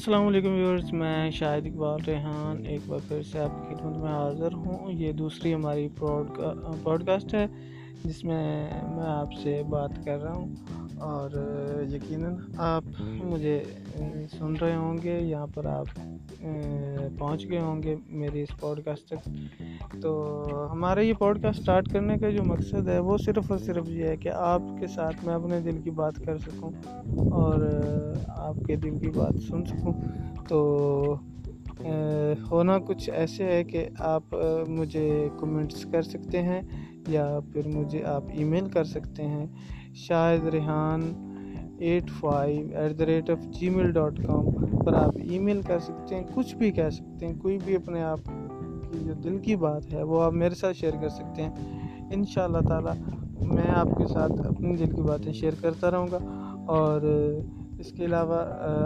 السلام علیکم ویورز، میں شاہد اقبال ریحان ایک بار پھر سے آپ کی خدمت میں حاضر ہوں۔ یہ دوسری ہماری پوڈ کاسٹ ہے، جس میں میں آپ سے بات کر رہا ہوں۔ اور یقیناً آپ مجھے سن رہے ہوں گے یہاں پر آپ پہنچ گئے ہوں گے میری اس پوڈ کاسٹ تک۔ تو ہمارا یہ پوڈ کاسٹ اسٹارٹ کرنے کا جو مقصد ہے وہ صرف اور صرف یہ ہے کہ آپ کے ساتھ میں اپنے دل کی بات کر سکوں اور آپ کے دل کی بات سن سکوں۔ تو ہونا کچھ ایسے ہے کہ آپ مجھے کمنٹس کر سکتے ہیں۔ یا پھر مجھے آپ ای میل کر سکتے ہیں Shahid Rehan eight five at the rate of Gmail dot com پر آپ ای میل کر سکتے ہیں، کچھ بھی کہہ سکتے ہیں، کوئی بھی اپنے آپ کی جو دل کی بات ہے وہ آپ میرے ساتھ شیئر کر سکتے ہیں۔ ان شاء اللہ تعالیٰ میں آپ کے ساتھ اپنی دل کی باتیں شیئر کرتا رہوں گا۔ اور اس کے علاوہ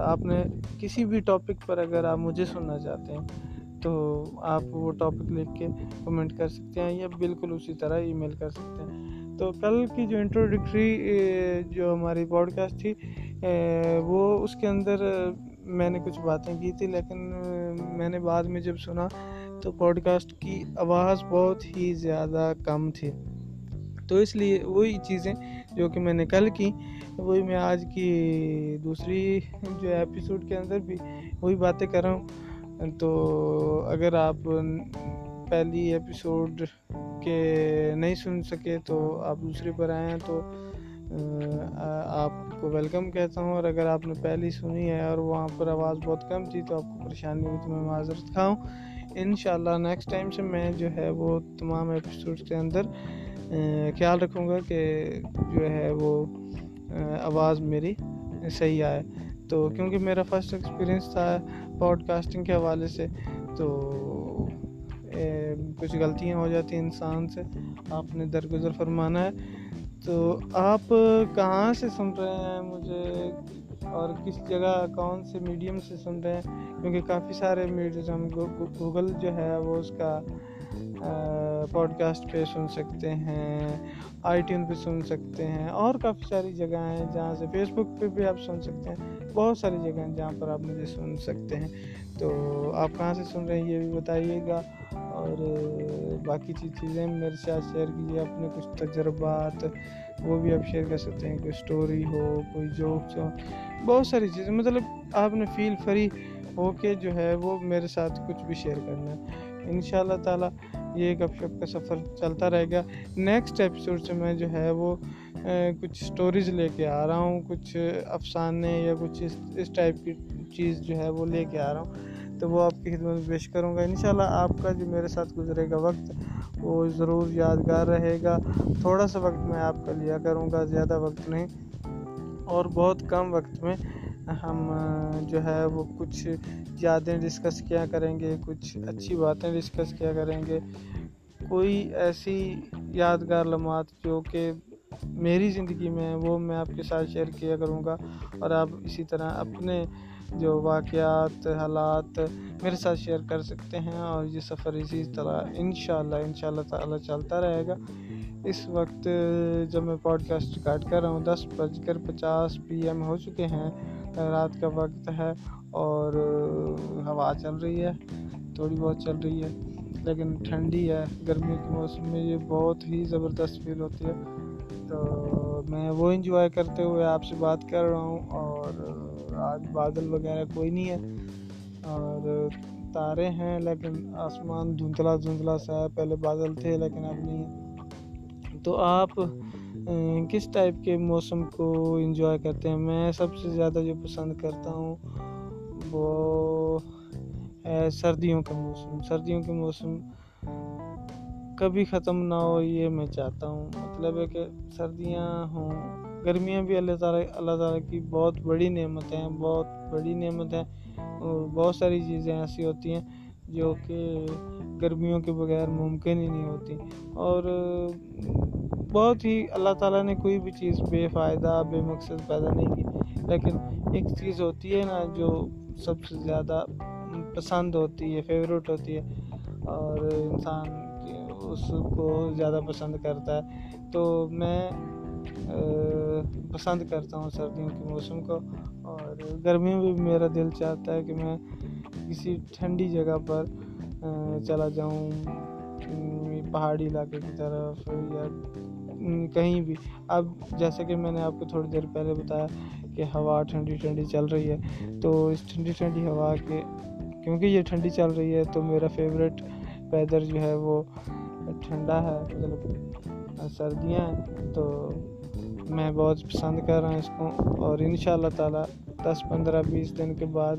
آپ نے کسی بھی ٹاپک پر اگر آپ مجھے سننا چاہتے ہیں تو آپ وہ ٹاپک لکھ کے کمنٹ کر سکتے ہیں یا بالکل اسی طرح ای میل کر سکتے ہیں۔ تو کل کی جو انٹروڈکٹری جو ہماری پوڈ کاسٹ تھی وہ اس کے اندر میں نے کچھ باتیں کی تھی، لیکن میں نے بعد میں جب سنا تو پوڈ کاسٹ کی آواز بہت ہی زیادہ کم تھی۔ تو اس لیے وہی چیزیں جو کہ میں نے کل کی، وہی میں آج کی دوسری جو ایپیسوڈ کے اندر بھی وہی باتیں کر رہا ہوں۔ تو اگر آپ پہلی ایپیسوڈ کے نہیں سن سکے تو آپ دوسرے پر آئے ہیں تو آپ کو ویلکم کہتا ہوں۔ اور اگر آپ نے پہلی سنی ہے اور وہاں پر آواز بہت کم تھی تو آپ کو پریشانی ہوئی تو میں معذرت کھاؤں ان شاء اللہ نیکسٹ ٹائم سے میں جو ہے وہ تمام ایپیسوڈ کے اندر خیال رکھوں گا کہ جو ہے وہ آواز میری صحیح آئے۔ تو کیونکہ میرا فرسٹ ایکسپیرینس تھا پوڈ کاسٹنگ کے حوالے سے، تو کچھ غلطیاں ہو جاتی ہیں انسان سے، آپ نے درگزر فرمانا ہے۔ تو آپ کہاں سے سن رہے ہیں مجھے؟ اور کس جگہ، کون سے میڈیم سے سن رہے ہیں؟ کیونکہ کافی سارے میڈیز ہم گوگل جو ہے، وہ اس کا پوڈ کاسٹ پہ سن سکتے ہیں، آئی ٹیون پہ سن سکتے ہیں، اور کافی ساری جگہ ہیں جہاں سے فیس بک پہ بھی آپ سن سکتے ہیں۔ بہت ساری جگہ ہیں جہاں پر آپ مجھے سن سکتے ہیں۔ تو آپ کہاں سے سن رہے ہیں یہ بھی بتائیے گا۔ اور باقی چیزیں میرے ساتھ شیئر کیجیے اپنے کچھ تجربات، وہ بھی آپ شیئر کر سکتے ہیں۔ کوئی اسٹوری ہو، کوئی جوکس ہو، بہت ساری چیزیں۔ مطلب آپ نے فیل فری ہو کے جو ہے وہ میرے ساتھ کچھ بھی شیئر کرنا ہے۔ ان شاء اللہ تعالیٰ یہ گپ شپ کا سفر چلتا رہے گا۔ نیکسٹ ایپیسوڈ سے میں جو ہے وہ کچھ اسٹوریز لے کے آ رہا ہوں، کچھ افسانے یا کچھ اس اس ٹائپ کی چیز جو ہے وہ لے کے آ رہا ہوں۔ تو وہ آپ کی خدمت میں پیش کروں گا۔ انشاءاللہ آپ کا جو میرے ساتھ گزرے گا وقت، وہ ضرور یادگار رہے گا۔ تھوڑا سا وقت میں آپ کا لیا کروں گا، زیادہ وقت نہیں۔ اور بہت کم وقت میں ہم جو ہے وہ کچھ یادیں ڈسکس کیا کریں گے کچھ اچھی باتیں ڈسکس کیا کریں گے۔ کوئی ایسی یادگار لمحات جو کہ میری زندگی میں وہ میں آپ کے ساتھ شیئر کیا کروں گا۔ اور آپ اسی طرح اپنے جو واقعات حالات میرے ساتھ شیئر کر سکتے ہیں۔ اور یہ سفر اسی طرح ان شاء اللہ ان شاء اللہ تعالیٰ چلتا رہے گا۔ اس وقت جب میں پوڈ کاسٹ اسٹارٹ کر رہا ہوں دس بج کر پچاس پی ایم ہو چکے ہیں۔ رات کا وقت ہے اور ہوا چل رہی ہے، تھوڑی بہت چل رہی ہے، لیکن ٹھنڈی ہے گرمیوں کے موسم میں یہ بہت ہی زبردست فیل ہوتی ہے۔ تو میں وہ انجوائے کرتے ہوئے آپ سے بات کر رہا ہوں اور آج بادل وغیرہ کوئی نہیں ہے۔ اور تارے ہیں، لیکن آسمان دھندلا دھندلا سا ہے۔ پہلے بادل تھے، لیکن اب نہیں تو آپ کس ٹائپ کے موسم کو انجوائے کرتے ہیں؟ میں سب سے زیادہ جو پسند کرتا ہوں وہ ہے سردیوں کا موسم۔ سردیوں کے موسم کبھی ختم نہ ہو، یہ میں چاہتا ہوں۔ مطلب ہے کہ سردیاں ہوں۔ گرمیاں بھی اللہ تعالیٰ اللہ تعالیٰ کی بہت بڑی نعمت ہیں، بہت بڑی نعمت ہیں۔ اور بہت ساری چیزیں ایسی ہوتی ہیں جو کہ گرمیوں کے بغیر ممکن ہی نہیں ہوتی۔ اور بہت ہی اللہ تعالیٰ نے کوئی بھی چیز بے فائدہ، بے مقصد پیدا نہیں کی۔ لیکن ایک چیز ہوتی ہے نا جو سب سے زیادہ پسند ہوتی ہے فیوریٹ ہوتی ہے، اور انسان اس کو زیادہ پسند کرتا ہے۔ تو میں پسند کرتا ہوں سردیوں کے موسم کو، اور گرمیوں میں بھی میرا دل چاہتا ہے کہ میں کسی ٹھنڈی جگہ پر چلا جاؤں، پہاڑی علاقے کی طرف یا کہیں بھی۔ اب جیسے کہ میں نے آپ کو تھوڑی دیر پہلے بتایا کہ ہوا ٹھنڈی ٹھنڈی چل رہی ہے، تو اس ٹھنڈی ٹھنڈی ہوا کے، کیونکہ یہ ٹھنڈی چل رہی ہے، تو میرا فیوریٹ ویدر جو ہے وہ ٹھنڈا ہے مطلب سردیاں ہیں۔ تو میں بہت پسند کر رہا ہوں اس کو۔ اور ان شاء اللہ تعالیٰ دس پندرہ بیس دن کے بعد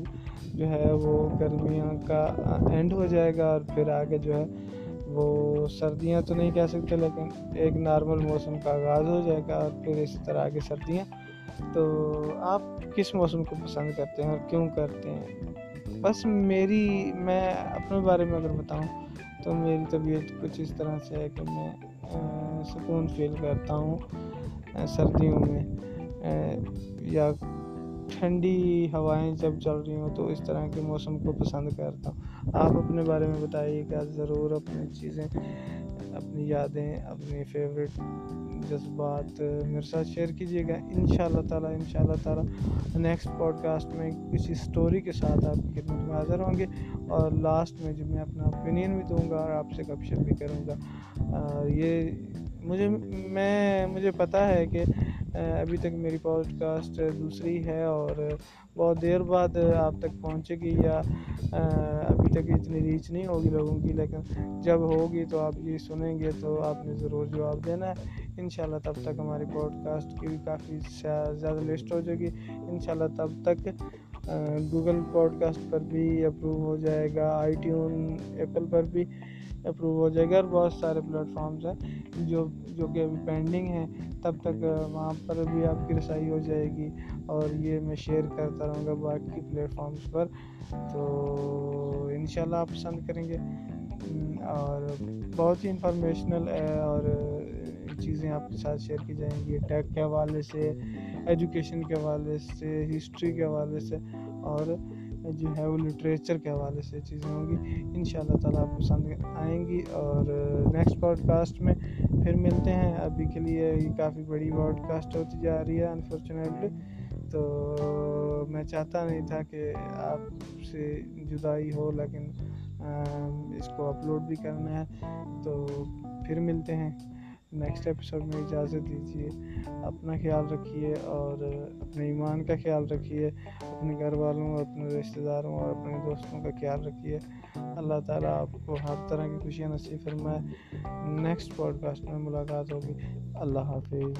جو ہے وہ گرمیاں کا اینڈ ہو جائے گا اور پھر آگے جو ہے وہ سردیاں تو نہیں کہہ سکتے لیکن ایک نارمل موسم کا آغاز ہو جائے گا اور پھر اسی طرح آگے سردیاں۔ تو آپ کس موسم کو پسند کرتے ہیں اور کیوں کرتے ہیں؟ بس میری، میں اپنے بارے میں اگر بتاؤں تو میری طبیعت کچھ اس طرح سے ہے کہ میں سکون فیل کرتا ہوں سردیوں میں یا ٹھنڈی ہوائیں جب چل رہی ہوں تو اس طرح کے موسم کو پسند کرتا ہوں۔ آپ اپنے بارے میں بتائیے گا ضرور اپنی چیزیں، اپنی یادیں، اپنی فیوریٹ جذبات، میرے ساتھ شیئر کیجیے گا۔ ان شاء اللہ تعالیٰ ان شاء اللہ تعالیٰ نیکسٹ پوڈ کاسٹ میں کسی اسٹوری کے ساتھ آپ کی خدمت میں حاضر ہوں گے۔ اور لاسٹ میں جب میں اپنا اوپینین بھی دوں گا اور آپ سے گپ شپ بھی کروں گا یہ مجھے، میں، مجھے پتہ ہے کہ ابھی تک میری پوڈ کاسٹ دوسری ہے اور بہت دیر بعد آپ تک پہنچے گی یا ابھی تک اتنی ریچ نہیں ہوگی لوگوں کی، لیکن جب ہوگی تو آپ یہ سنیں گے تو آپ نے ضرور جواب دینا ہے۔ ان شاء اللہ تب تک ہماری پوڈ کاسٹ کی بھی کافی زیادہ لسٹ ہو جائے گی۔ ان شاء اللہ تب تک گوگل پوڈ کاسٹ پر بھی اپروو ہو جائے گا آئی ٹیون ایپل پر بھی اپروو ہو جائے گا اور بہت سارے پلیٹ فارمز ہیں جو جو کہ ابھی پینڈنگ ہیں۔ تب تک وہاں پر بھی آپ کی رسائی ہو جائے گی اور یہ میں شیئر کرتا رہوں گا باقی پلیٹ فارمز پر، تو ان شاء اللہ آپ پسند کریں گے اور بہت ہی انفارمیشنل ہے اور چیزیں آپ کے ساتھ شیئر کی جائیں گی ٹیک کے حوالے سے ایجوکیشن کے حوالے سے ہسٹری کے حوالے سے، اور جو ہے وہ لٹریچر کے حوالے سے چیزیں ہوں گی ان شاء اللہ تعالیٰ آپ پسند آئیں گی، اور نیکسٹ پوڈ کاسٹ میں پھر ملتے ہیں۔ ابھی کے لیے یہ کافی بڑی براڈ کاسٹ ہوتی جا رہی ہے انفارچونیٹلی تو میں چاہتا نہیں تھا کہ آپ سے جدائی ہو، لیکن اس کو اپلوڈ بھی کرنا ہے۔ تو پھر ملتے ہیں۔ نیکسٹ ایپیسوڈ میں اجازت دیجیے، اپنا خیال رکھیے اور اپنے ایمان کا خیال رکھیے، اپنے گھر والوں اور اپنے رشتہ داروں اور اپنے دوستوں کا خیال رکھیے۔ اللہ تعالیٰ آپ کو ہر طرح کی خوشیاں نصیب فرمائے۔ نیکسٹ پوڈ کاسٹ میں ملاقات ہوگی۔ اللہ حافظ۔